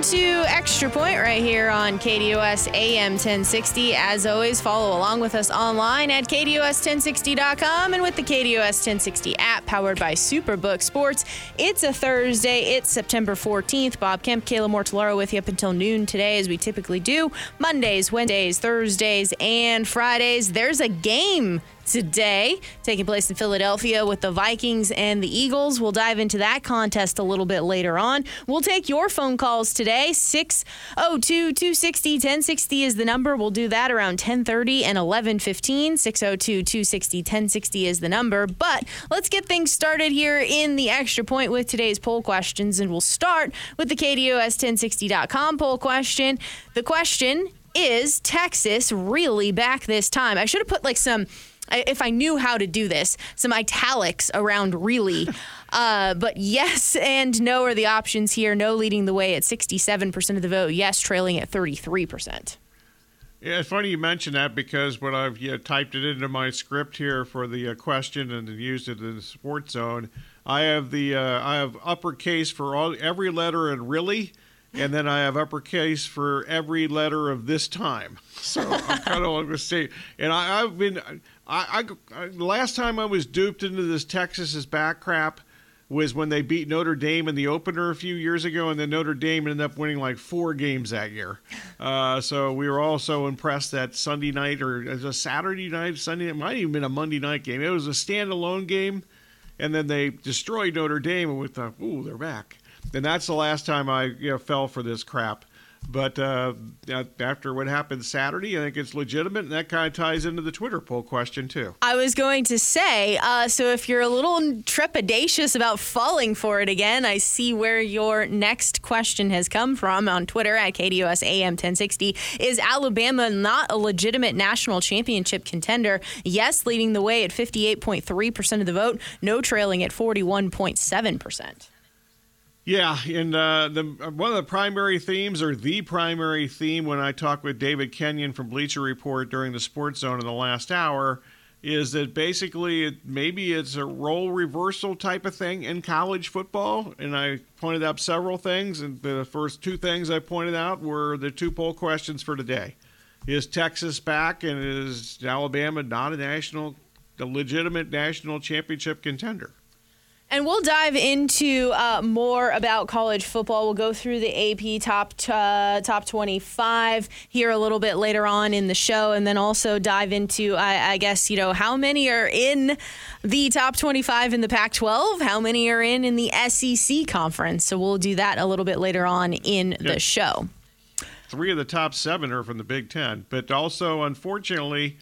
Into Extra Point right here on KDUS AM 1060. As always, follow along with us online at KDUS1060.com and with the KDUS 1060 app powered by Superbook Sports. It's a Thursday. It's September 14th. Bob Kemp, Kayla Mortellaro with you up until noon today, as we typically do. Mondays, Wednesdays, Thursdays, and Fridays. There's a game today, taking place in Philadelphia with the Vikings and the Eagles. We'll dive into that contest a little bit later on. We'll take your phone calls today. 602 260 1060 is the number. We'll do that around 1030 and 1115. 602 260 1060 is the number. But let's get things started here in the extra point with today's poll questions. And we'll start with the KDUS1060.com poll question. The question is Texas really back this time? I should have put like some if I knew how to do this, some italics around really. Uh, but yes and no are the options here. No leading the way at 67% of the vote. Yes, trailing at 33%. Yeah, it's funny you mention that because when I've you know, typed it into my script here for the uh, question and then used it in the sports zone, I have the uh, I have uppercase for all every letter in really, and then I have uppercase for every letter of this time. So I'm kind of going to say, and I, I've been I, I, last time I was duped into this Texas is back crap was when they beat Notre Dame in the opener a few years ago, and then Notre Dame ended up winning like four games that year. Uh, so we were also impressed that Sunday night or as a Saturday night, Sunday it might even been a Monday night game. It was a standalone game, and then they destroyed Notre Dame, and we thought, "Ooh, they're back." And that's the last time I you know, fell for this crap. But uh, after what happened Saturday, I think it's legitimate, and that kind of ties into the Twitter poll question too. I was going to say, uh, so if you're a little trepidatious about falling for it again, I see where your next question has come from on Twitter at KDUS AM 1060. Is Alabama not a legitimate national championship contender? Yes, leading the way at 58.3% of the vote. No, trailing at 41.7%. Yeah, and uh, the one of the primary themes, or the primary theme, when I talked with David Kenyon from Bleacher Report during the Sports Zone in the last hour, is that basically it, maybe it's a role reversal type of thing in college football. And I pointed out several things, and the first two things I pointed out were the two poll questions for today: Is Texas back, and is Alabama not a national, a legitimate national championship contender? And we'll dive into uh, more about college football. We'll go through the AP top uh, top 25 here a little bit later on in the show, and then also dive into, I, I guess, you know, how many are in the top 25 in the Pac-12, how many are in in the SEC conference. So we'll do that a little bit later on in the show. Three of the top seven are from the Big Ten, but also, unfortunately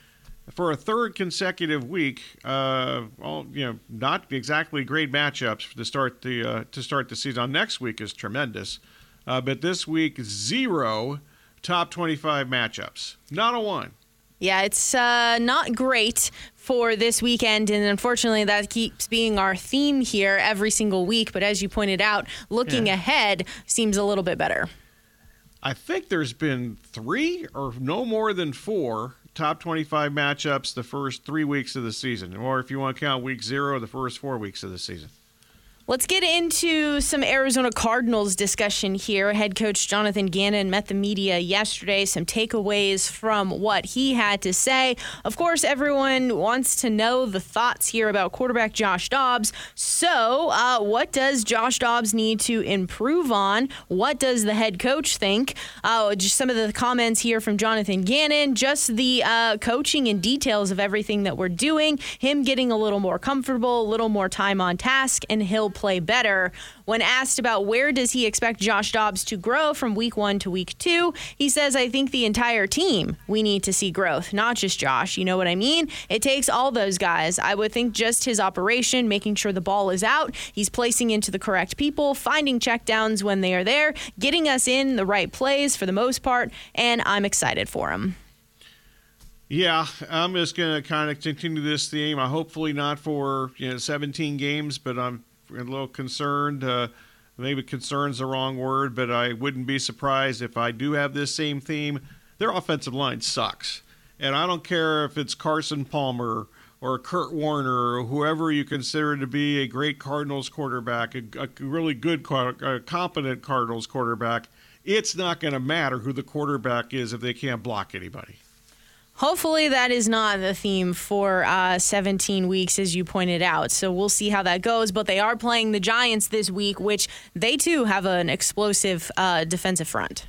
for a third consecutive week, uh, all you know, not exactly great matchups to start the uh, to start the season. Next week is tremendous, uh, but this week zero top twenty-five matchups, not a one. Yeah, it's uh, not great for this weekend, and unfortunately, that keeps being our theme here every single week. But as you pointed out, looking yeah. ahead seems a little bit better. I think there's been three or no more than four top 25 matchups the first three weeks of the season, or if you want to count week zero, the first four weeks of the season. Let's get into some Arizona Cardinals discussion here. Head coach Jonathan Gannon met the media yesterday. Some takeaways from what he had to say. Of course, everyone wants to know the thoughts here about quarterback Josh Dobbs. So, uh, what does Josh Dobbs need to improve on? What does the head coach think? Uh, just some of the comments here from Jonathan Gannon, just the uh, coaching and details of everything that we're doing, him getting a little more comfortable, a little more time on task, and he'll play better. When asked about where does he expect Josh Dobbs to grow from week one to week two, he says, I think the entire team, we need to see growth, not just Josh. You know what I mean? It takes all those guys. I would think just his operation, making sure the ball is out, he's placing into the correct people, finding checkdowns when they are there, getting us in the right plays for the most part, and I'm excited for him. Yeah, I'm just going to kind of continue this theme. I hopefully not for you know 17 games, but I'm a little concerned. Uh, maybe concern's the wrong word, but I wouldn't be surprised if I do have this same theme. Their offensive line sucks, and I don't care if it's Carson Palmer or Kurt Warner or whoever you consider to be a great Cardinals quarterback, a, a really good, a competent Cardinals quarterback. It's not going to matter who the quarterback is if they can't block anybody. Hopefully, that is not the theme for uh, 17 weeks, as you pointed out. So we'll see how that goes. But they are playing the Giants this week, which they too have an explosive uh, defensive front.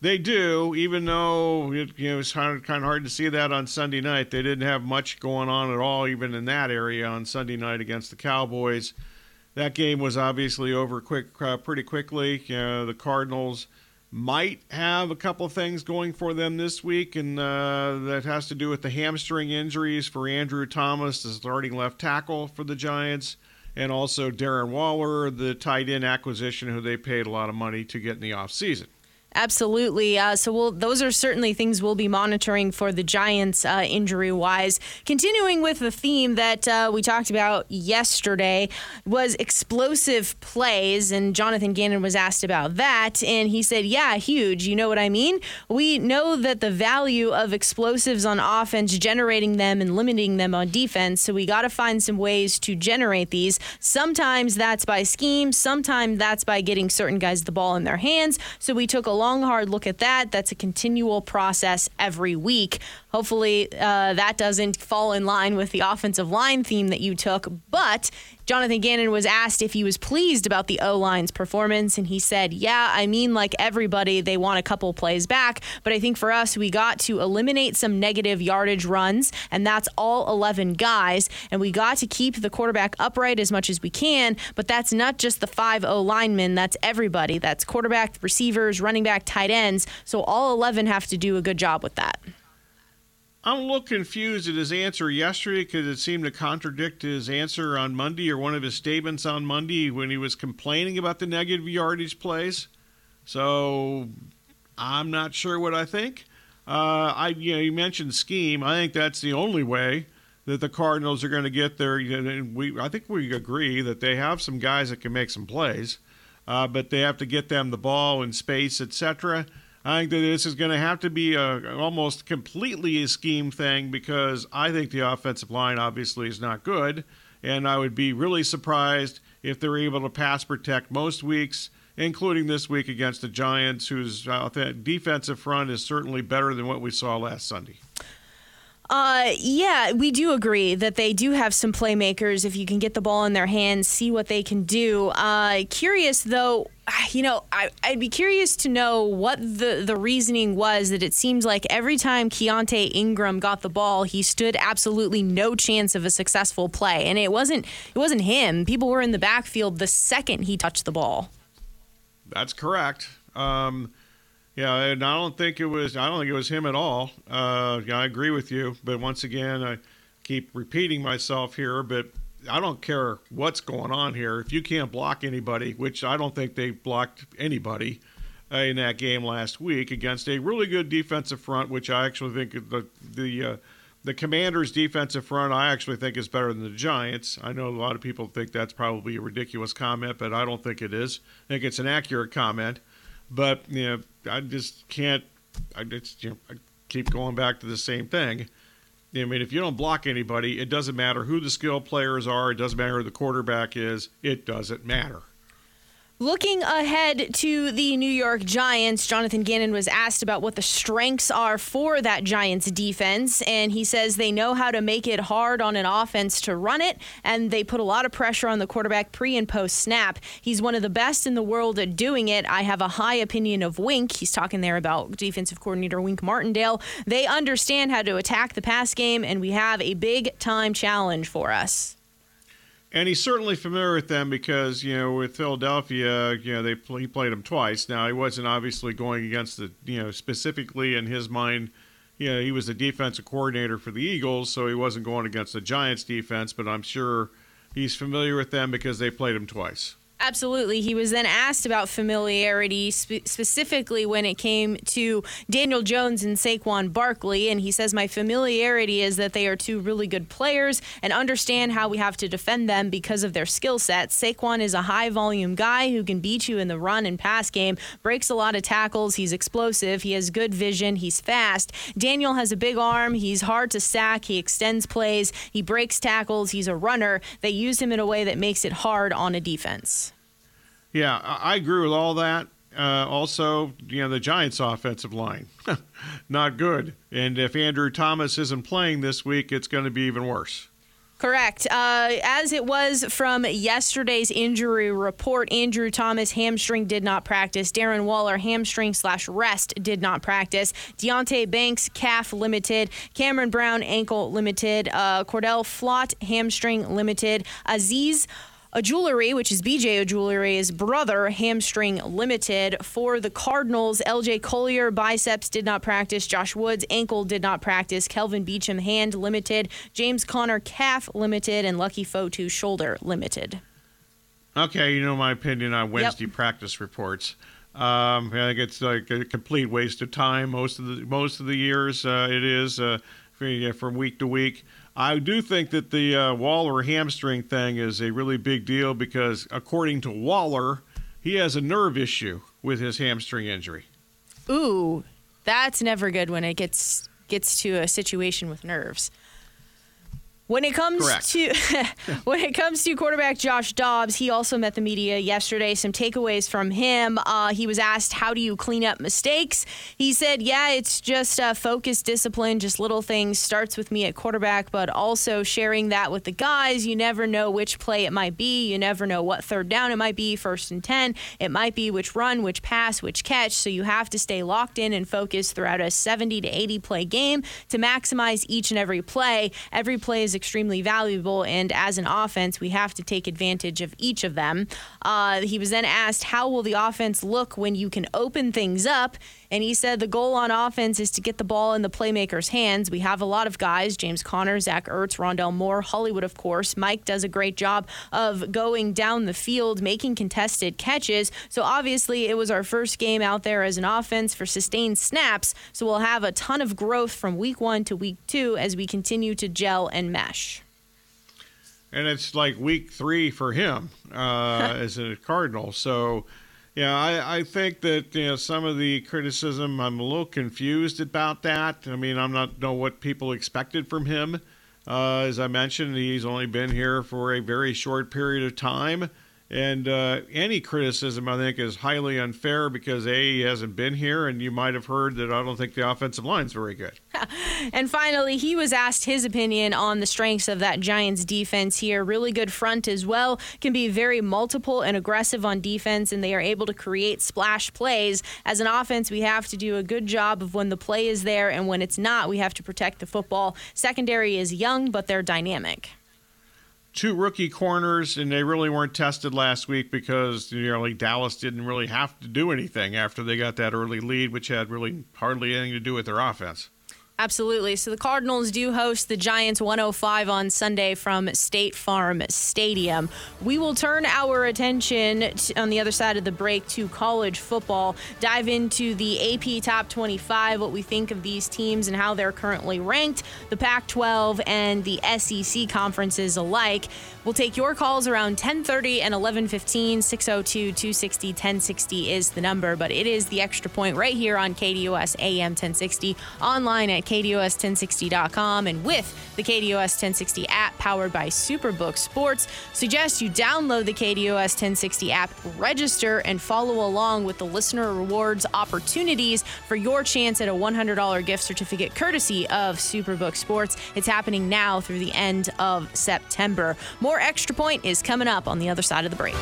They do, even though it, you know, it's kind of, kind of hard to see that on Sunday night. They didn't have much going on at all, even in that area on Sunday night against the Cowboys. That game was obviously over quick, uh, pretty quickly. Uh, the Cardinals might have a couple of things going for them this week, and uh, that has to do with the hamstring injuries for Andrew Thomas, the starting left tackle for the Giants, and also Darren Waller, the tight end acquisition, who they paid a lot of money to get in the offseason. Absolutely. Uh, so we'll, those are certainly things we'll be monitoring for the Giants uh, injury wise. Continuing with the theme that uh, we talked about yesterday was explosive plays, and Jonathan Gannon was asked about that, and he said, "Yeah, huge. You know what I mean? We know that the value of explosives on offense, generating them and limiting them on defense. So we got to find some ways to generate these. Sometimes that's by scheme. Sometimes that's by getting certain guys the ball in their hands. So we took a long, hard look at that. That's a continual process every week. Hopefully, uh, that doesn't fall in line with the offensive line theme that you took. But Jonathan Gannon was asked if he was pleased about the O line's performance, and he said, Yeah, I mean, like everybody, they want a couple plays back. But I think for us, we got to eliminate some negative yardage runs, and that's all 11 guys. And we got to keep the quarterback upright as much as we can. But that's not just the five O linemen, that's everybody. That's quarterback, receivers, running back, tight ends. So all 11 have to do a good job with that. I'm a little confused at his answer yesterday because it seemed to contradict his answer on Monday or one of his statements on Monday when he was complaining about the negative yardage plays. So I'm not sure what I think. Uh, I you know you mentioned scheme. I think that's the only way that the Cardinals are going to get there. We I think we agree that they have some guys that can make some plays, uh, but they have to get them the ball in space, etc. I think that this is going to have to be a, almost completely a scheme thing because I think the offensive line obviously is not good, and I would be really surprised if they're able to pass protect most weeks, including this week against the Giants, whose uh, defensive front is certainly better than what we saw last Sunday. Uh, yeah, we do agree that they do have some playmakers. If you can get the ball in their hands, see what they can do. Uh, curious though, you know, I, would be curious to know what the the reasoning was that it seems like every time Keaontay Ingram got the ball, he stood absolutely no chance of a successful play, and it wasn't it wasn't him. People were in the backfield the second he touched the ball. That's correct. Um, yeah, and I don't think it was. I don't think it was him at all. Uh, I agree with you, but once again, I keep repeating myself here. But I don't care what's going on here. If you can't block anybody, which I don't think they blocked anybody uh, in that game last week against a really good defensive front, which I actually think the the uh, the Commanders' defensive front I actually think is better than the Giants. I know a lot of people think that's probably a ridiculous comment, but I don't think it is. I think it's an accurate comment. But you know, I just can't. I just you know, I keep going back to the same thing. I mean, if you don't block anybody, it doesn't matter who the skill players are. It doesn't matter who the quarterback is. It doesn't matter. Looking ahead to the New York Giants, Jonathan Gannon was asked about what the strengths are for that Giants defense, and he says they know how to make it hard on an offense to run it, and they put a lot of pressure on the quarterback pre and post snap. He's one of the best in the world at doing it. I have a high opinion of Wink. He's talking there about defensive coordinator Wink Martindale. They understand how to attack the pass game, and we have a big time challenge for us. And he's certainly familiar with them because you know with Philadelphia, you know they he played them twice. Now he wasn't obviously going against the you know specifically in his mind. You know he was the defensive coordinator for the Eagles, so he wasn't going against the Giants defense. But I'm sure he's familiar with them because they played him twice. Absolutely. He was then asked about familiarity, spe- specifically when it came to Daniel Jones and Saquon Barkley. And he says, My familiarity is that they are two really good players and understand how we have to defend them because of their skill sets. Saquon is a high volume guy who can beat you in the run and pass game, breaks a lot of tackles. He's explosive. He has good vision. He's fast. Daniel has a big arm. He's hard to sack. He extends plays. He breaks tackles. He's a runner. They use him in a way that makes it hard on a defense. Yeah, I agree with all that. Uh, also, you know, the Giants' offensive line, not good. And if Andrew Thomas isn't playing this week, it's going to be even worse. Correct. Uh, as it was from yesterday's injury report, Andrew Thomas hamstring did not practice. Darren Waller hamstring slash rest did not practice. Deonte Banks calf limited. Cameron Brown ankle limited. Uh, Cor'Dale Flott hamstring limited. Azeez Ojulari, which is BJ Ojulari's brother, hamstring limited. For the Cardinals, LJ Collier, biceps did not practice. Josh Woods, ankle did not practice. Kelvin Beachum, hand limited. James Conner, calf limited. And Leki Fotu, shoulder limited. Okay, you know my opinion on Wednesday Yep. practice reports. Um, I think it's like a complete waste of time. Most of the most of the years, uh, it is uh, from week to week. I do think that the uh, Waller hamstring thing is a really big deal because, according to Waller, he has a nerve issue with his hamstring injury. Ooh, that's never good when it gets gets to a situation with nerves. When it comes Correct. to when it comes to quarterback Josh Dobbs, he also met the media yesterday. Some takeaways from him. Uh, he was asked, "How do you clean up mistakes?" He said, "Yeah, it's just uh, focus, discipline, just little things. Starts with me at quarterback, but also sharing that with the guys. You never know which play it might be. You never know what third down it might be. First and ten, it might be which run, which pass, which catch. So you have to stay locked in and focused throughout a 70 to 80 play game to maximize each and every play. Every play is extremely valuable, and as an offense, we have to take advantage of each of them. Uh, he was then asked, How will the offense look when you can open things up? And he said the goal on offense is to get the ball in the playmakers' hands. We have a lot of guys James Conner, Zach Ertz, Rondale Moore, Hollywood, of course. Mike does a great job of going down the field, making contested catches. So obviously, it was our first game out there as an offense for sustained snaps. So we'll have a ton of growth from week one to week two as we continue to gel and mesh. And it's like week three for him uh, as a Cardinal. So, yeah, I, I think that you know some of the criticism. I'm a little confused about that. I mean, I'm not know what people expected from him. Uh, as I mentioned, he's only been here for a very short period of time. And uh, any criticism, I think, is highly unfair because A, he hasn't been here, and you might have heard that I don't think the offensive line's very good. And finally, he was asked his opinion on the strengths of that Giants defense here. Really good front as well. Can be very multiple and aggressive on defense, and they are able to create splash plays. As an offense, we have to do a good job of when the play is there, and when it's not, we have to protect the football. Secondary is young, but they're dynamic. Two rookie corners, and they really weren't tested last week because you know, like Dallas didn't really have to do anything after they got that early lead, which had really hardly anything to do with their offense. Absolutely. So the Cardinals do host the Giants 105 on Sunday from State Farm Stadium. We will turn our attention to, on the other side of the break to college football, dive into the AP Top 25, what we think of these teams and how they're currently ranked, the Pac 12 and the SEC conferences alike. We'll take your calls around 10:30 and 11:15. 602-260-1060 is the number, but it is the extra point right here on KDUS AM 1060 online at KDUS1060.com and with the KDUS 1060 app powered by Superbook Sports. Suggest you download the KDUS 1060 app, register, and follow along with the listener rewards opportunities for your chance at a $100 gift certificate courtesy of Superbook Sports. It's happening now through the end of September. More Extra Point is coming up on the other side of the break.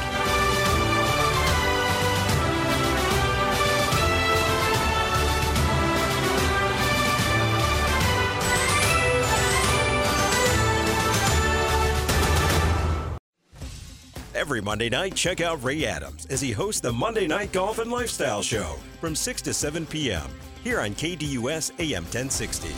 Every Monday night, check out Ray Adams as he hosts the Monday Night Golf and Lifestyle Show from 6 to 7 p.m. here on KDUS AM 1060.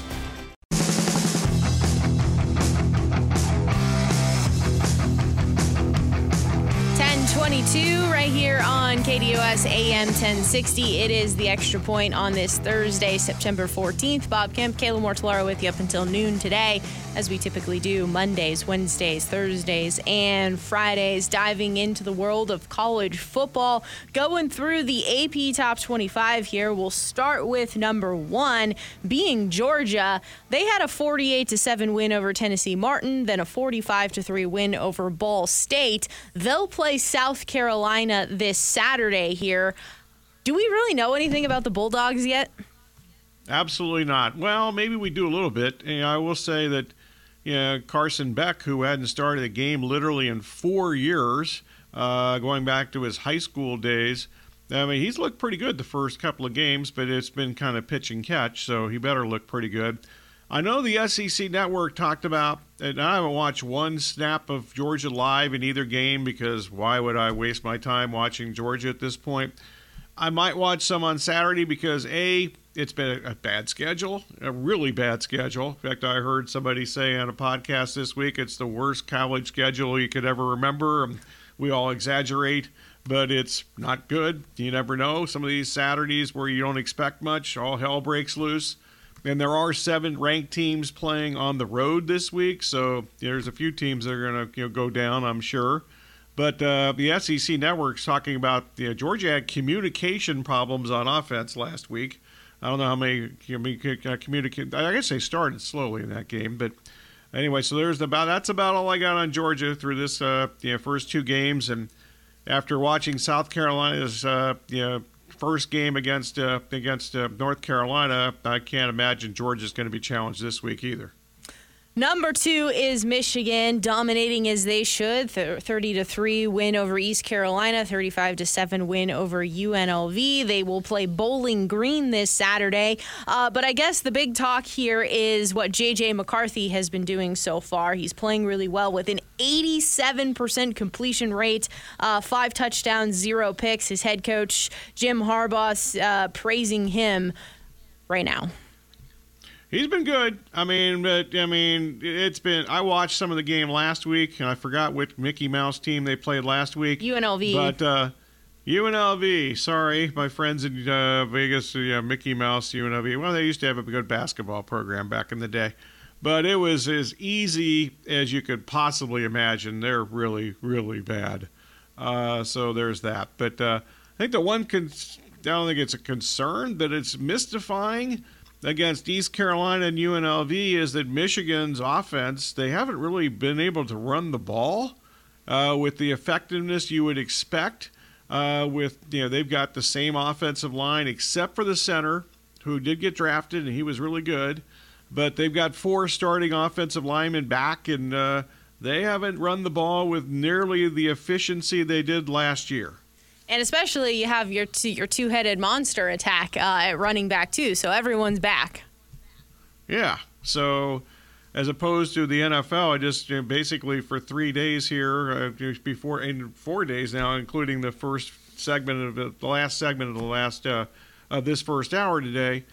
22 here on KDUS AM 1060. It is the extra point on this Thursday, September 14th. Bob Kemp, Kayla Mortellaro with you up until noon today, as we typically do Mondays, Wednesdays, Thursdays, and Fridays, diving into the world of college football. Going through the AP Top 25 here. We'll start with number one, being Georgia. They had a 48 7 win over Tennessee Martin, then a 45 3 win over Ball State. They'll play South South This Saturday here. Do we really know anything about the Bulldogs yet? Absolutely not. Well, maybe we do a little bit. I will say that you know, Carson Beck, who hadn't started a game literally in four years, uh, going back to his high school days, I mean, he's looked pretty good the first couple of games, but it's been kind of pitch and catch, so he better look pretty good. I know the SEC network talked about, and I haven't watched one snap of Georgia live in either game because why would I waste my time watching Georgia at this point? I might watch some on Saturday because A, it's been a bad schedule, a really bad schedule. In fact, I heard somebody say on a podcast this week it's the worst college schedule you could ever remember. Um, we all exaggerate, but it's not good. You never know. Some of these Saturdays where you don't expect much, all hell breaks loose. And there are seven ranked teams playing on the road this week, so there's a few teams that are going to you know, go down, I'm sure. But uh, the SEC network's talking about you know, Georgia had communication problems on offense last week. I don't know how many you know, communicate. I guess they started slowly in that game, but anyway, so there's about that's about all I got on Georgia through this uh, you know, first two games, and after watching South Carolina's uh, you know, first game against uh, against uh, North Carolina, I can't imagine Georgia's going to be challenged this week either. Number two is Michigan, dominating as they should. 30 to 3 win over East Carolina, 35 to 7 win over UNLV. They will play Bowling Green this Saturday. Uh, but I guess the big talk here is what JJ McCarthy has been doing so far. He's playing really well with an 87% completion rate, uh, five touchdowns, zero picks. His head coach, Jim Harbaugh, uh, praising him right now. He's been good. I mean, but I mean, it's been. I watched some of the game last week, and I forgot which Mickey Mouse team they played last week. UNLV. But uh, UNLV. Sorry, my friends in uh, Vegas. Yeah, Mickey Mouse, UNLV. Well, they used to have a good basketball program back in the day, but it was as easy as you could possibly imagine. They're really, really bad. Uh, so there's that. But uh, I think the one con- I don't think it's a concern, but it's mystifying against East Carolina and UNLV is that Michigan's offense, they haven't really been able to run the ball uh, with the effectiveness you would expect. Uh, with you know they've got the same offensive line except for the center who did get drafted and he was really good, but they've got four starting offensive linemen back and uh, they haven't run the ball with nearly the efficiency they did last year and especially you have your two, your two headed monster attack uh, at running back too. So everyone's back. Yeah. So as opposed to the NFL, I just you know, basically for three days here uh, before in four days now, including the first segment of the, the last segment of the last uh, of this first hour today.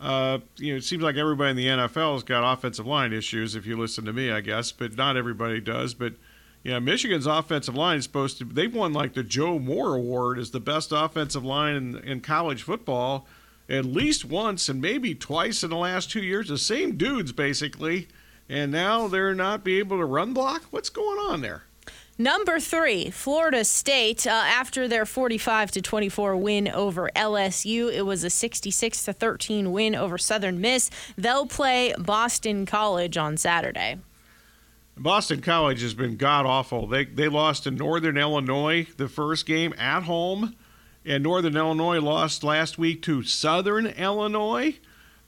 Uh, you know, it seems like everybody in the NFL has got offensive line issues. If you listen to me, I guess, but not everybody does. But yeah, Michigan's offensive line is supposed to. They've won like the Joe Moore Award as the best offensive line in, in college football at least once and maybe twice in the last two years. The same dudes, basically. And now they're not be able to run block? What's going on there? Number three, Florida State. Uh, after their 45 to 24 win over LSU, it was a 66 to 13 win over Southern Miss. They'll play Boston College on Saturday. Boston College has been god awful. They they lost to Northern Illinois the first game at home, and Northern Illinois lost last week to Southern Illinois.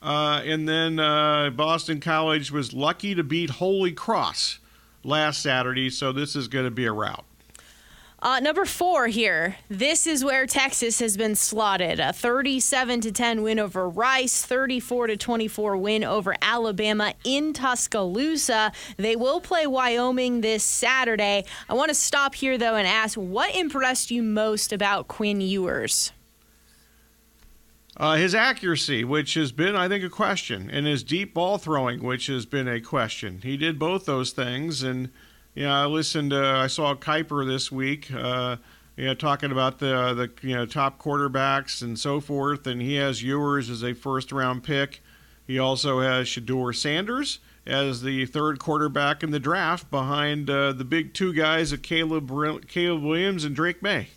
Uh, and then uh, Boston College was lucky to beat Holy Cross last Saturday, so this is going to be a rout. Uh, number four here. This is where Texas has been slotted. A 37 to 10 win over Rice, 34 to 24 win over Alabama in Tuscaloosa. They will play Wyoming this Saturday. I want to stop here though and ask, what impressed you most about Quinn Ewers? Uh, his accuracy, which has been, I think, a question, and his deep ball throwing, which has been a question. He did both those things, and know, I listened. I saw Kiper this week. Uh, you know, talking about the the you know top quarterbacks and so forth, and he has Ewers as a first round pick. He also has Shedeur Sanders as the third quarterback in the draft behind uh, the big two guys of Caleb Caleb Williams and Drake Maye.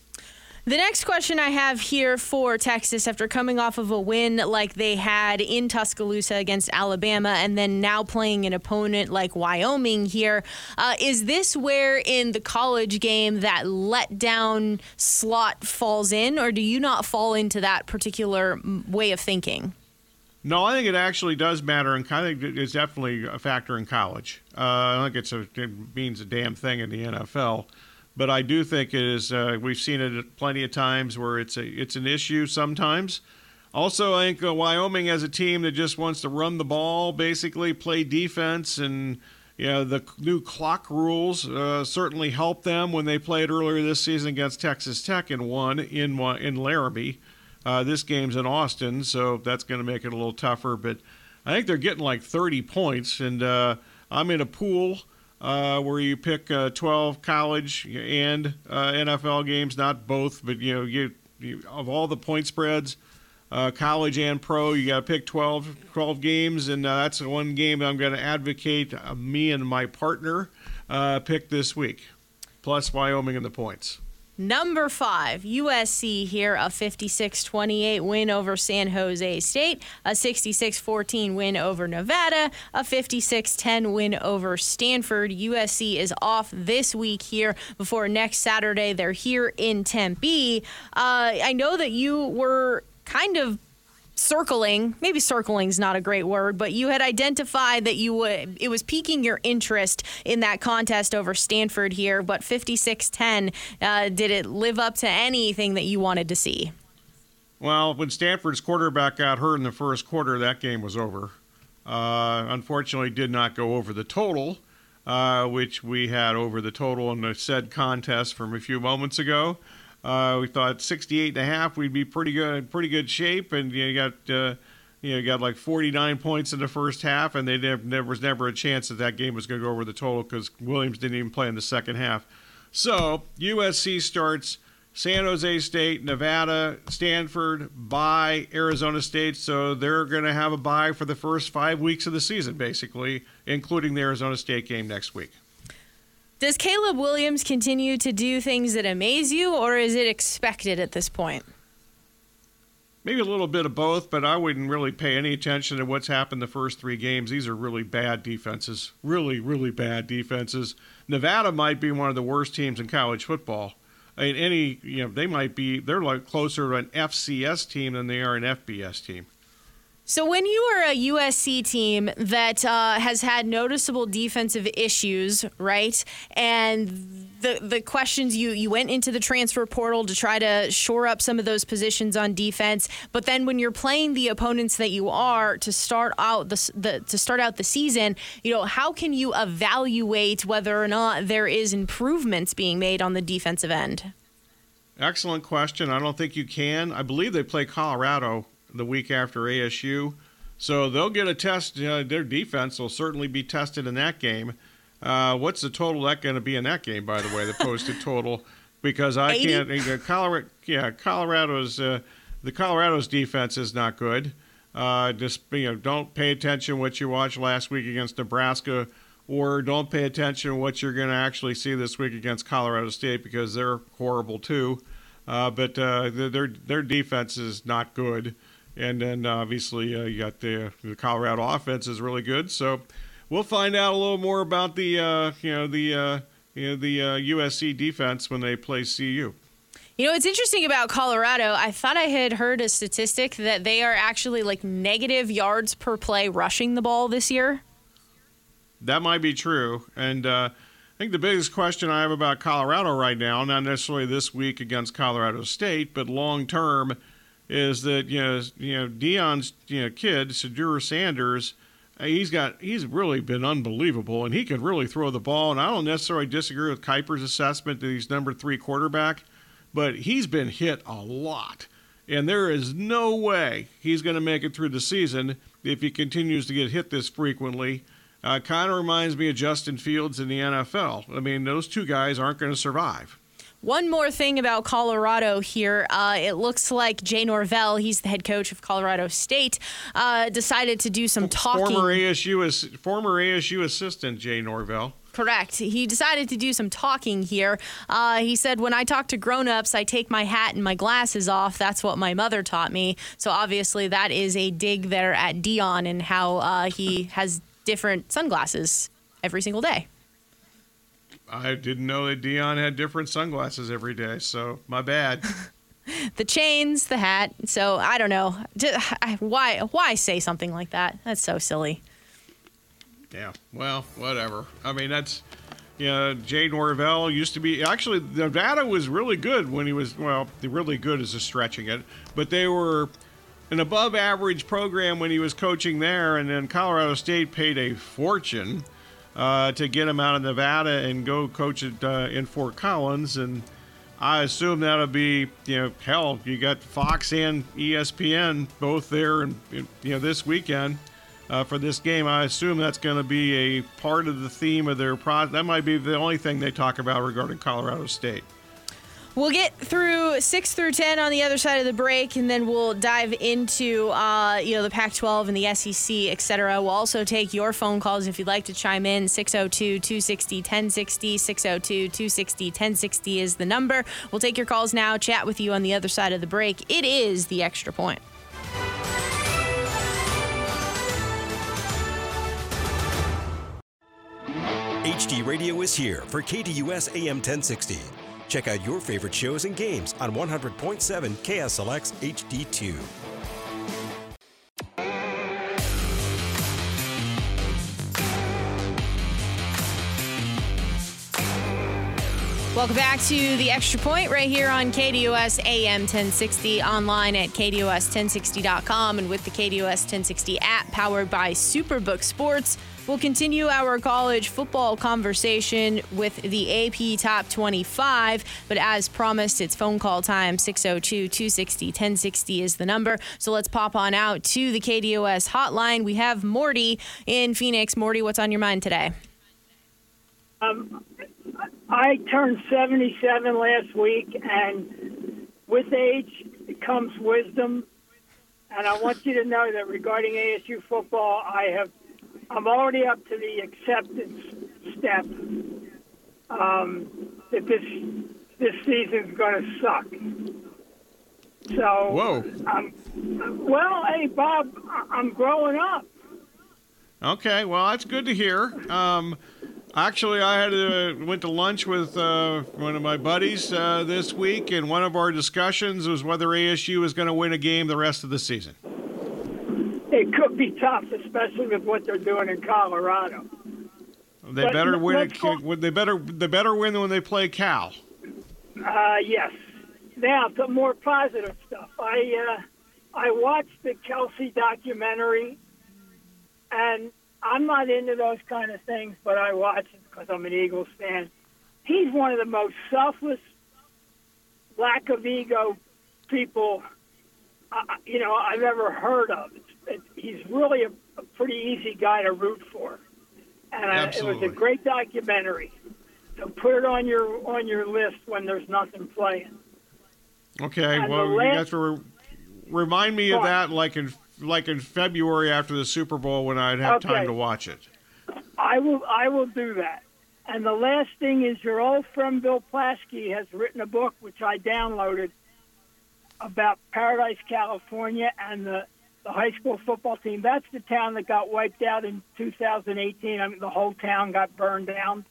The next question I have here for Texas after coming off of a win like they had in Tuscaloosa against Alabama and then now playing an opponent like Wyoming here, uh, is this where in the college game that letdown slot falls in, or do you not fall into that particular way of thinking? No, I think it actually does matter, and I think it's definitely a factor in college. Uh, I think it's a, it means a damn thing in the NFL. But I do think it is. Uh, we've seen it plenty of times where it's a it's an issue sometimes. Also, I think uh, Wyoming as a team that just wants to run the ball, basically play defense, and you know the new clock rules uh, certainly helped them when they played earlier this season against Texas Tech and won in in Laramie. Uh, this game's in Austin, so that's going to make it a little tougher. But I think they're getting like 30 points, and uh, I'm in a pool uh, where you pick uh, 12 college and uh, NFL games, not both, but you know, you, you of all the point spreads, uh, college and pro, you got to pick 12, 12 games, and uh, that's the one game I'm going to advocate uh, me and my partner pick this week, plus Wyoming and the points. Number five, USC here, a 56 28 win over San Jose State, a 66 14 win over Nevada, a 56 10 win over Stanford. USC is off this week here before next Saturday. They're here in Tempe. Uh, I know that you were kind of circling maybe circling is not a great word but you had identified that you would it was piquing your interest in that contest over stanford here but 56-10 uh, did it live up to anything that you wanted to see? Well when stanford's quarterback got hurt in the first quarter that game was over. Uh, unfortunately did not go over the total uh, which we had over the total in the said contest from a few moments ago uh, we thought 68 and a half we'd be pretty good, pretty good shape, and you got uh, you know got like 49 points in the first half, and they never, there was never a chance that that game was going to go over the total because Williams didn't even play in the second half. So USC starts San Jose State, Nevada, Stanford, by Arizona State. So they're going to have a bye for the first five weeks of the season, basically, including the Arizona State game next week. Does Caleb Williams continue to do things that amaze you, or is it expected at this point? Maybe a little bit of both, but I wouldn't really pay any attention to what's happened the first three games. These are really bad defenses. Really, really bad defenses. Nevada might be one of the worst teams in college football. I mean, any, you know, they might be, they're like closer to an FCS team than they are an FBS team. So, when you are a USC team that uh, has had noticeable defensive issues, right, and the the questions you you went into the transfer portal to try to shore up some of those positions on defense, but then when you're playing the opponents that you are to start out the, the to start out the season, you know, how can you evaluate whether or not there is improvements being made on the defensive end? Excellent question. I don't think you can. I believe they play Colorado the week after ASU. So they'll get a test. Uh, their defense will certainly be tested in that game. Uh, what's the total that going to be in that game, by the way, the posted total? Because I 80? can't. Uh, Colorado, yeah, Colorado's uh, the Colorado's defense is not good. Uh, just you know, don't pay attention what you watched last week against Nebraska, or don't pay attention what you're going to actually see this week against Colorado State because they're horrible too. Uh, but their their defense is not good. And then obviously uh, you got the the Colorado offense is really good. So we'll find out a little more about the uh, you know the uh, you know the USC uh, defense when they play CU. You know, what's interesting about Colorado, I thought I had heard a statistic that they are actually like negative yards per play rushing the ball this year. That might be true. And uh, I think the biggest question I have about Colorado right now, not necessarily this week against Colorado State, but long term, is that you know you know Deion's you know kid Shedeur Sanders. uh, He's got he's really been unbelievable, and he can really throw the ball. And I don't necessarily disagree with Kiper's assessment that he's number three quarterback, but he's been hit a lot, and there is no way he's going to make it through the season if he continues to get hit this frequently. Uh, kind of reminds me of Justin Fields in the NFL. I mean, those two guys aren't going to survive. One more thing about Colorado here. Uh, it looks like Jay Norvell, he's the head coach of Colorado State, uh, decided to do some talking. Former ASU, former ASU assistant Jay Norvell. Correct. He decided to do some talking here. Uh, he said, When I talk to grown ups, I take my hat and my glasses off. That's what my mother taught me. So obviously, that is a dig there at Deion and how uh, he has different sunglasses every single day. I didn't know that Deion had different sunglasses every day, so my bad. The chains, the hat. So I don't know. Why, why say something like that? That's so silly. yeah, well, whatever. I mean, that's you know, Jay Norvell used to be actually Nevada was really good when he was well, really good is a stretching it, but they were an above average program when he was coaching there, and then Colorado State paid a fortune uh, to get him out of Nevada and go coach at uh, in Fort Collins, and I assume that'll be you know hell, you got Fox and ESPN both there, and you know this weekend. Uh, for this game, I assume that's going to be a part of the theme of their pro. That might be the only thing they talk about regarding Colorado State. We'll get through six through ten on the other side of the break, and then we'll dive into uh, you know the Pac-12 and the SEC, et cetera. We'll also take your phone calls if you'd like to chime in. 602-260-1060, 602-260-1060 is the number. We'll take your calls now. Chat with you on the other side of the break. It is the extra point. HD Radio is here for KDUS AM 1060. Check out your favorite shows and games on 100.7 KSLX HD2. Welcome back to the Extra Point right here on KDUS AM 1060, online at KDUS1060.com and with the KDUS 1060 app powered by Superbook Sports. We'll continue our college football conversation with the AP Top 25, but as promised, it's phone call time 602 260 1060 is the number. So let's pop on out to the KDUS hotline. We have Morty in Phoenix. Morty, what's on your mind today? Um, I turned 77 last week, and with age comes wisdom. And I want you to know that regarding ASU football, I have I'm already up to the acceptance step. Um, that this this season's going to suck. So, Whoa. Um, well, hey Bob, I'm growing up. Okay, well that's good to hear. Um, actually, I had to, went to lunch with uh, one of my buddies uh, this week, and one of our discussions was whether ASU is going to win a game the rest of the season. It could be tough, especially with what they're doing in Colorado. They But better win. let's It, go- they better they better win when they play Cal. Uh, yes. Now, to more positive stuff. I uh, I watched the Kelce documentary, and I'm not into those kind of things, but I watch it because I'm an Eagles fan. He's one of the most selfless, lack of ego people, uh, you know, I've ever heard of. He's really a, a pretty easy guy to root for, and uh, it was a great documentary. So put it on your on your list when there's nothing playing. Okay, And well the you last- have to re- remind me of that, like in like in February after the Super Bowl when I'd have time to watch it. I will I will do that. And the last thing is your old friend Bill Plaschke has written a book which I downloaded about Paradise, California and the, the high school football team. That's the town that got wiped out in 2018. I mean the whole town got burned down.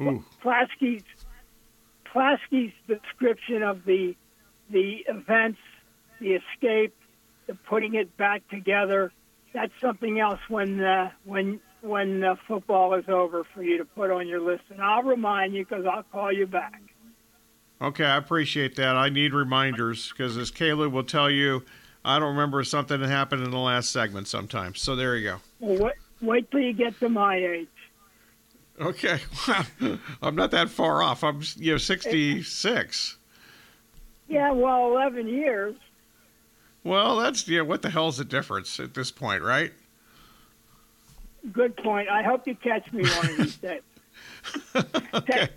Ooh, Plaschke's Plaschke's description of the the events, the escape, the putting it back together. That's something else. When uh, when when uh, football is over for you to put on your list, and I'll remind you because I'll call you back. Okay, I appreciate that. I need reminders because, as Caleb will tell you, I don't remember something that happened in the last segment sometimes. So there you go. Well, wait, wait till you get to my age. Okay, I'm not that far off. I'm you know 66. Yeah, well, 11 years. Well, that's yeah. What the hell's the difference at this point, right? Good point. I hope you catch me one of these days. okay.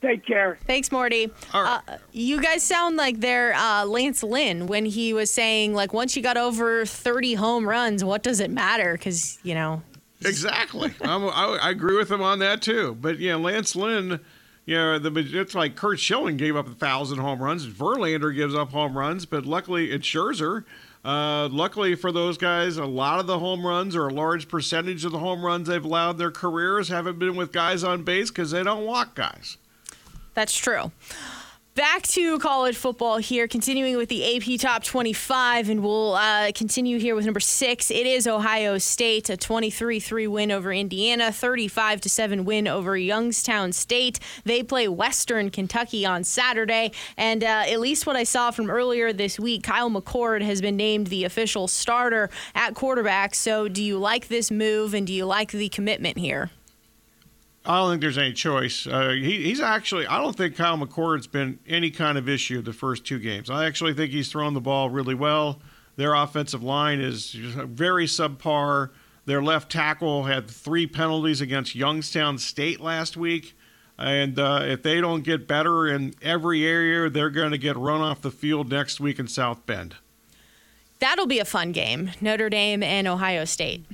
Take, take care. Thanks, Morty. All right. Uh, you guys sound like they're uh, Lance Lynn when he was saying, like, once you got over 30 home runs, what does it matter? Because, you know, Exactly. I'm, I, I agree with him on that too. But yeah, Lance Lynn, you know, the, it's like Curt Schilling gave up a thousand home runs. Verlander gives up home runs, but luckily it's Scherzer. Uh, luckily for those guys, a lot of the home runs or a large percentage of the home runs they've allowed their careers haven't been with guys on base because they don't walk guys. That's true. Back to college football here, continuing with the AP Top 25, and we'll uh, continue here with number six. It is Ohio State, a 23-3 win over Indiana, 35 7 win over Youngstown State. They play Western Kentucky on Saturday, and uh, at least what I saw from earlier this week, Kyle McCord has been named the official starter at quarterback. So, do you like this move, and do you like the commitment here? I don't think there's any choice. Uh, he, he's actually, I don't think Kyle McCord's been any kind of issue the first two games. I actually think he's thrown the ball really well. Their offensive line is very subpar. Their left tackle had three penalties against Youngstown State last week. And uh, if they don't get better in every area, they're going to get run off the field next week in South Bend. That'll be a fun game Notre Dame and Ohio State.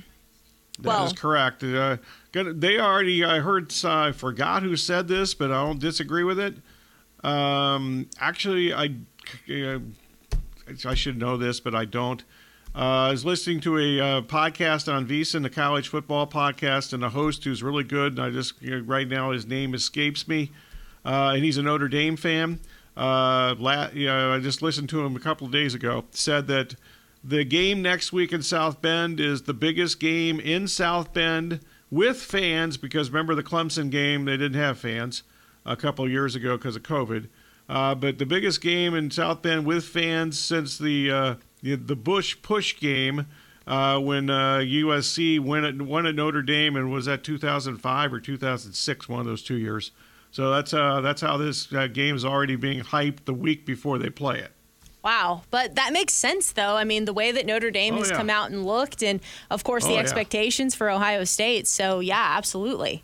That well, is correct. Uh, they already, I heard, I forgot who said this, but I don't disagree with it. Um, actually, I, I should know this, but I don't. Uh, I was listening to a uh, podcast on VSiN, the college football podcast, and a host who's really good. And I just, you know, right now, his name escapes me. Uh, and he's a Notre Dame fan. Uh, la- you know, I just listened to him a couple of days ago. Said that the game next week in South Bend is the biggest game in South Bend with fans because remember the Clemson game, they didn't have fans a couple years ago because of COVID. Uh, but the biggest game in South Bend with fans since the uh, the, Bush push game uh, when USC uh, won at, won at Notre Dame and was that 2005 or 2006, one of those two years. So that's uh, that's how this uh, game is already being hyped the week before they play it. Wow. But that makes sense, though. I mean, the way that Notre Dame Oh, has yeah. come out and looked, and of course, Oh, the yeah. expectations for Ohio State. So, yeah, absolutely.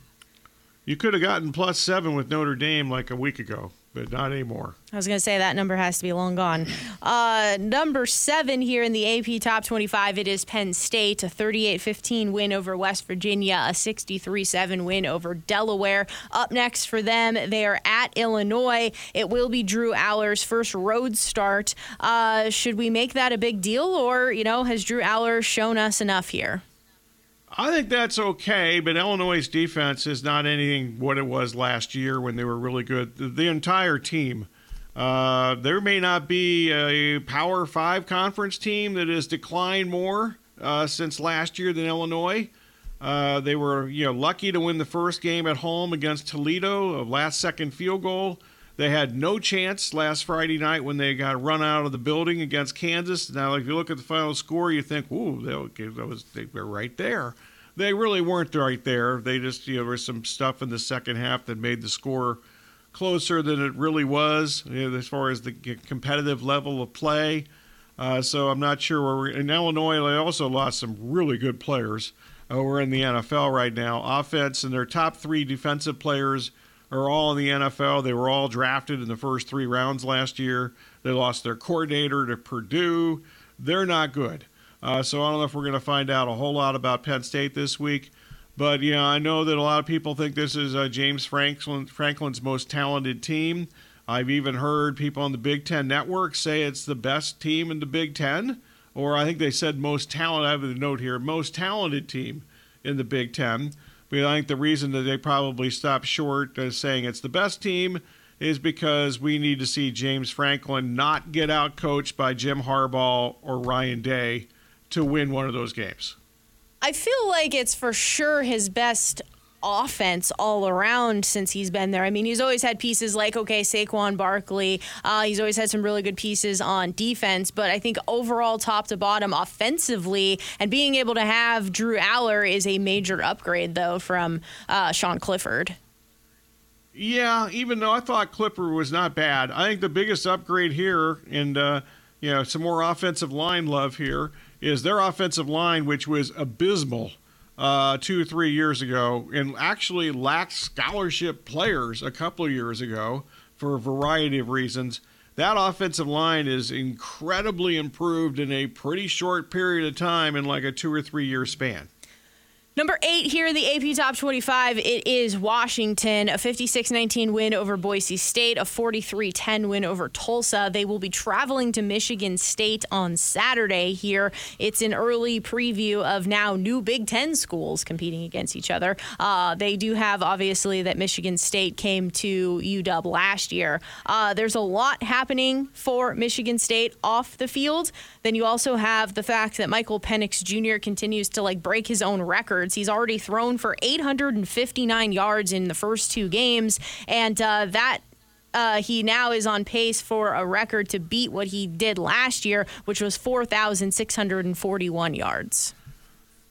You could have gotten plus seven with Notre Dame like a week ago, but not anymore. I was going to say that number has to be long gone. Uh, number seven here in the AP Top 25, it is Penn State, a 38 15 win over West Virginia, a 63 7 win over Delaware. Up next for them, they are at Illinois. It will be Drew Allar's first road start. Uh, should we make that a big deal, or, you know, has Drew Aller shown us enough here? I think that's okay, but Illinois' defense is not anything what it was last year when they were really good. The, the entire team. Uh, there may not be a Power Five conference team that has declined more uh, since last year than Illinois. Uh, they were, you know, lucky to win the first game at home against Toledo, a last-second field goal. They had no chance last Friday night when they got run out of the building against Kansas. Now, if you look at the final score, you think, "Ooh, they, that was they were right there." They really weren't right there. They just, you know, there was some stuff in the second half that made the score closer than it really was you know, as far as the competitive level of play. Uh, so I'm not sure where in Illinois. They also lost some really good players. Uh, we're in the NFL right now. Offense and their top three defensive players are all in the NFL. They were all drafted in the first three rounds last year. They lost their coordinator to Purdue. They're not good. Uh, so I don't know if we're going to find out a whole lot about Penn State this week. But you know, I know that a lot of people think this is uh, James Franklin, Franklin's most talented team. I've even heard people on the Big Ten Network say it's the best team in the Big Ten, or I think they said most talented. I have a note here: most talented team in the Big Ten. But I think the reason that they probably stopped short of saying it's the best team is because we need to see James Franklin not get out coached by Jim Harbaugh or Ryan Day to win one of those games. I feel like it's for sure his best offense all around since he's been there. I mean, he's always had pieces like, okay, Saquon Barkley. Uh, he's always had some really good pieces on defense, but I think overall, top to bottom, offensively, and being able to have Drew Allar is a major upgrade, though, from uh, Sean Clifford. Yeah, even though I thought Clipper was not bad, I think the biggest upgrade here, and uh, you know, some more offensive line love here, is their offensive line, which was abysmal uh, two or three years ago and actually lacked scholarship players a couple of years ago for a variety of reasons. That offensive line is incredibly improved in a pretty short period of time in like a two or three year span. Number eight here in the AP Top 25, it is Washington, a 56 19 win over Boise State, a 43 10 win over Tulsa. They will be traveling to Michigan State on Saturday here. It's an early preview of now new Big Ten schools competing against each other. Uh, they do have, obviously, that Michigan State came to UW last year. Uh, there's a lot happening for Michigan State off the field. Then you also have the fact that Michael Penix Jr. continues to like break his own He's already thrown for 859 yards in the first two games, and uh, that uh, he now is on pace for a record to beat what he did last year, which was 4,641 yards.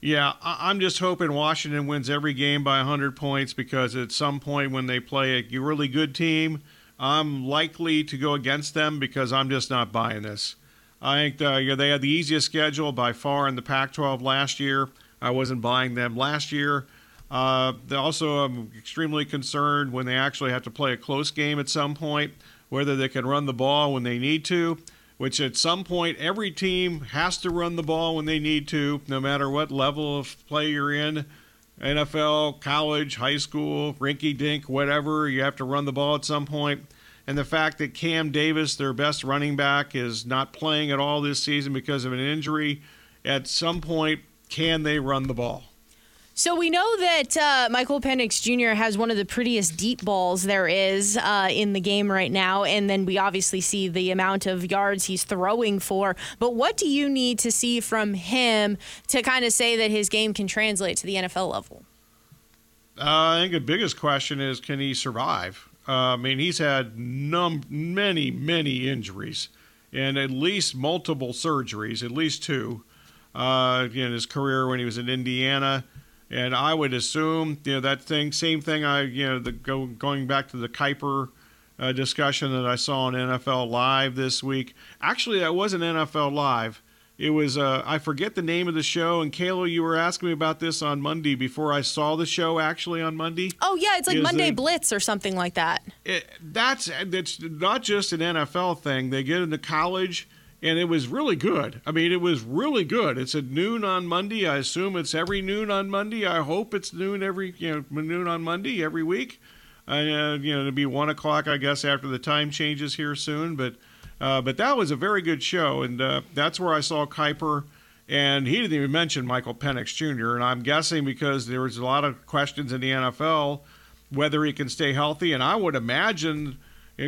Yeah, I'm just hoping Washington wins every game by 100 points because at some point when they play a really good team, I'm likely to go against them because I'm just not buying this. I think uh, you know, they had the easiest schedule by far in the Pac-12 last year. I wasn't buying them last year. Uh, also, I'm extremely concerned when they actually have to play a close game at some point, whether they can run the ball when they need to. Which at some point, every team has to run the ball when they need to, no matter what level of play you're in. NFL, college, high school, rinky dink, whatever, you have to run the ball at some point. point and the fact that Cam Davis, their best running back, is not playing at all this season because of an injury, at some point, can they run the ball? So we know that uh, Michael Penix Jr. has one of the prettiest deep balls there is uh, in the game right now, and then we obviously see the amount of yards he's throwing for. But what do you need to see from him to kind of say that his game can translate to the NFL level? Uh, I think the biggest question is can he survive? Uh, I mean, he's had num- many, many injuries and at least multiple surgeries, at least two, uh, in his career when he was in Indiana. And I would assume, you know, that thing, same thing. I, you know, the go, going back to the Kiper uh, discussion that I saw on NFL Live this week. Actually, that wasn't NFL Live. It was uh, I forget the name of the show. And Kayla, you were asking me about this on Monday before I saw the show. Actually, on Monday. Oh yeah, it's like Monday Blitz or something like that. It, that's that's not just an NFL thing. They get into college, and it was really good. I mean, it was really good. It's at noon on Monday. I assume it's every noon on Monday. I hope it's noon every you know noon on Monday every week. Uh, you know, it'll be one o'clock, I guess, after the time changes here soon, but. Uh, but that was a very good show, and uh, that's where I saw Kiper. And he didn't even mention Michael Penix Jr. And I'm guessing because there was a lot of questions in the NFL whether he can stay healthy. And I would imagine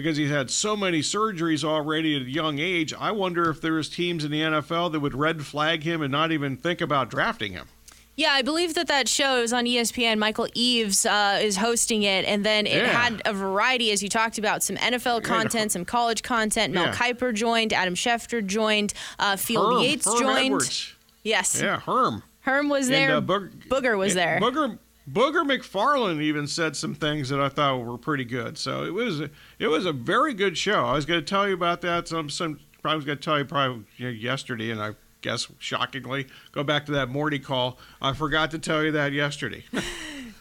because he's had so many surgeries already at a young age, I wonder if there's teams in the NFL that would red flag him and not even think about drafting him. Yeah, I believe that that show is on ESPN. Michael Eaves uh, is hosting it, and then it yeah. had a variety, as you talked about, some NFL content, some college content. Mel yeah. Kiper joined, Adam Schefter joined, uh, Field Herm, Yates Herm joined. Edwards. Yes. Yeah, Herm. Herm was there. And, uh, Boog- Booger was there. Booger Booger McFarland even said some things that I thought were pretty good. So it was it was a very good show. I was going to tell you about that. Some some I was going to tell you probably you know, yesterday, and I guess shockingly, go back to that Morty call. I forgot to tell you that yesterday.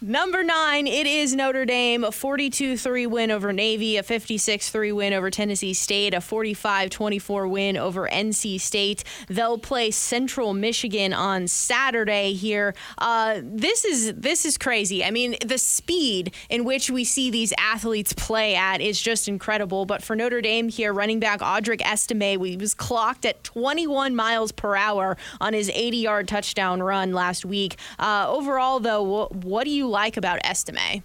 Number nine, it is Notre Dame, a 42 3 win over Navy, a 56 3 win over Tennessee State, a 45 24 win over NC State. They'll play Central Michigan on Saturday here. Uh, this is this is crazy. I mean, the speed in which we see these athletes play at is just incredible. But for Notre Dame here, running back Audric Estime, he was clocked at 21 miles per hour on his 80 yard touchdown run last week. Uh, overall, though, what, what do you like about Estime?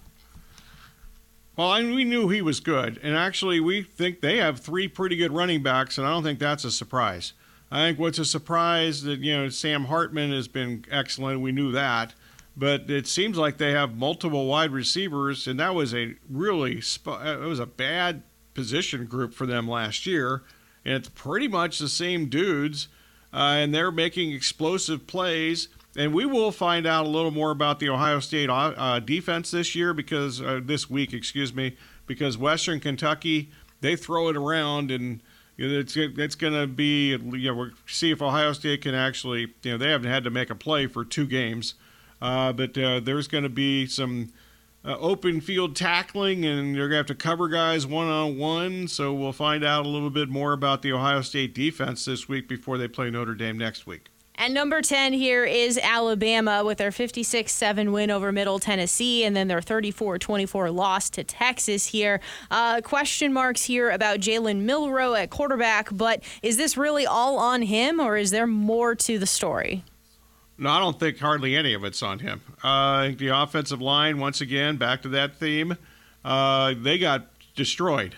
Well, I mean, we knew he was good, and actually, we think they have three pretty good running backs, and I don't think that's a surprise. I think what's a surprise that you know Sam Hartman has been excellent. We knew that, but it seems like they have multiple wide receivers, and that was a really sp- it was a bad position group for them last year, and it's pretty much the same dudes, uh, and they're making explosive plays. And we will find out a little more about the Ohio State uh, defense this year because uh, this week, excuse me, because Western Kentucky they throw it around and it's it's going to be you know we'll see if Ohio State can actually you know they haven't had to make a play for two games, uh, but uh, there's going to be some uh, open field tackling and they're going to have to cover guys one on one. So we'll find out a little bit more about the Ohio State defense this week before they play Notre Dame next week. And number 10 here is Alabama with their 56 7 win over Middle Tennessee and then their 34 24 loss to Texas here. Uh, question marks here about Jalen Milroe at quarterback, but is this really all on him or is there more to the story? No, I don't think hardly any of it's on him. Uh, the offensive line, once again, back to that theme, uh, they got destroyed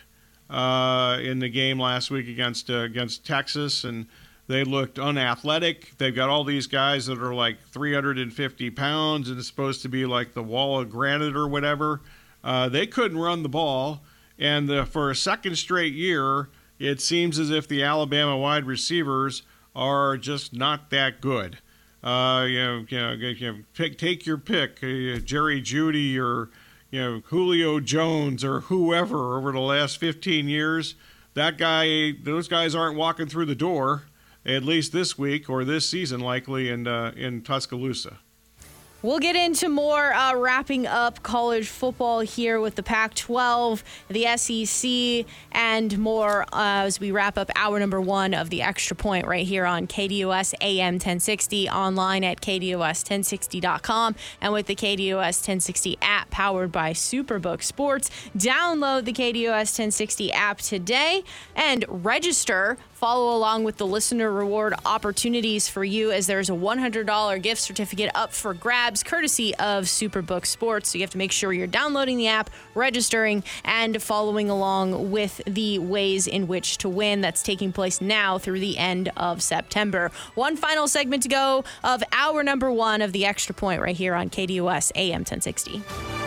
uh, in the game last week against uh, against Texas, and they looked unathletic. They've got all these guys that are like 350 pounds and it's supposed to be like the wall of granite or whatever. Uh, they couldn't run the ball. And the, for a second straight year, it seems as if the Alabama wide receivers are just not that good. Uh, you, know, you, know, you know, pick, take your pick, uh, Jerry Jeudy or you know Julio Jones or whoever over the last 15 years. That guy, those guys aren't walking through the door at least this week or this season, likely in uh, in Tuscaloosa. We'll get into more uh, wrapping up college football here with the Pac 12, the SEC, and more uh, as we wrap up hour number one of the Extra Point right here on KDUS AM 1060, online at KDUS1060.com, and with the KDUS 1060 app powered by Superbook Sports. Download the KDUS 1060 app today and register follow along with the listener reward opportunities for you as there's a $100 gift certificate up for grabs courtesy of Superbook Sports. So you have to make sure you're downloading the app, registering, and following along with the ways in which to win. That's taking place now through the end of September. One final segment to go of hour number one of the Extra Point right here on KDUS AM 1060.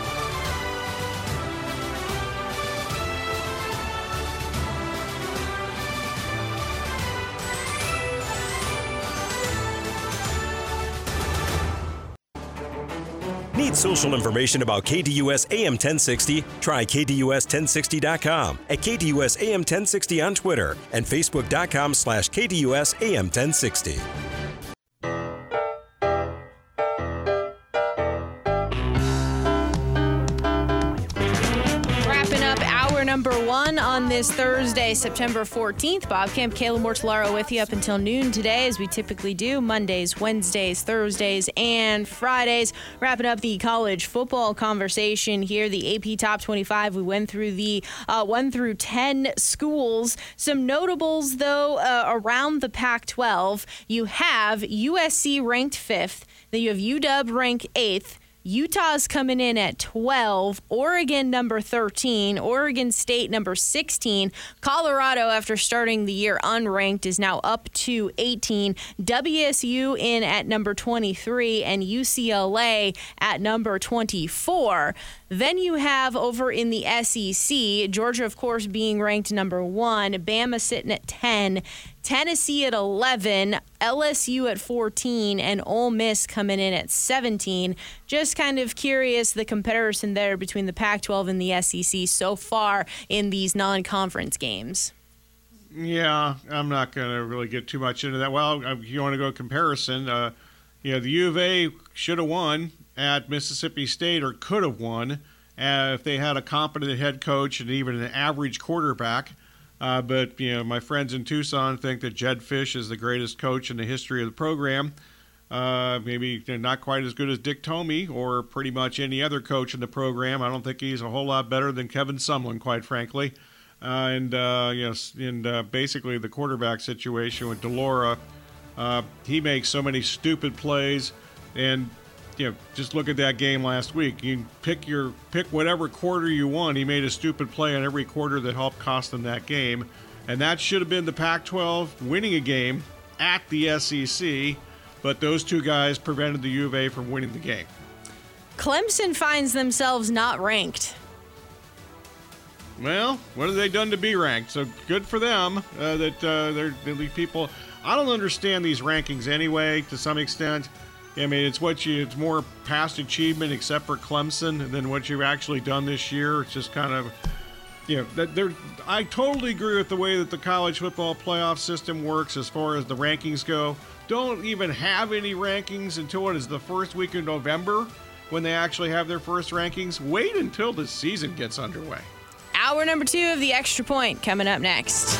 Need social information about KDUS AM 1060? Try KDUS1060.com, at KDUS AM 1060 on Twitter, and Facebook.com slash KDUS AM 1060. This Thursday, September 14th. Bob Camp, Kayla Mortellaro with you up until noon today, as we typically do Mondays, Wednesdays, Thursdays, and Fridays. Wrapping up the college football conversation here, the AP Top 25. We went through the uh, 1 through 10 schools. Some notables, though, uh, around the Pac 12. You have USC ranked fifth, then you have UW ranked eighth. Utah's coming in at 12, Oregon number 13, Oregon State number 16, Colorado after starting the year unranked is now up to 18, WSU in at number 23 and UCLA at number 24. Then you have over in the SEC, Georgia of course being ranked number 1, Bama sitting at 10, Tennessee at 11, LSU at 14, and Ole Miss coming in at 17. Just kind of curious the comparison there between the Pac 12 and the SEC so far in these non conference games. Yeah, I'm not going to really get too much into that. Well, if you want to go comparison, uh, you know, the U of A should have won at Mississippi State or could have won uh, if they had a competent head coach and even an average quarterback. Uh, but you know, my friends in Tucson think that Jedd Fisch is the greatest coach in the history of the program. Uh, maybe not quite as good as Dick Tomey or pretty much any other coach in the program. I don't think he's a whole lot better than Kevin Sumlin, quite frankly. Uh, and uh, yes, and uh, basically the quarterback situation with de Laura, he makes so many stupid plays, and you know, just look at that game last week. You pick your pick whatever quarter you want. He made a stupid play on every quarter that helped cost them that game, and that should have been the Pac-12 winning a game at the SEC, but those two guys prevented the U of A from winning the game. Clemson finds themselves not ranked. Well, what have they done to be ranked? So good for them uh, that uh, they're, they're people. I don't understand these rankings anyway. To some extent, I mean, it's what you. It's more past achievement, except for Clemson, than what you've actually done this year. It's just kind of, you know, that there. I totally agree with the way that the college football playoff system works as far as the rankings go. Don't even have any rankings until it is the first week of November when they actually have their first rankings. Wait until the season gets underway. Hour number two of the extra point coming up next.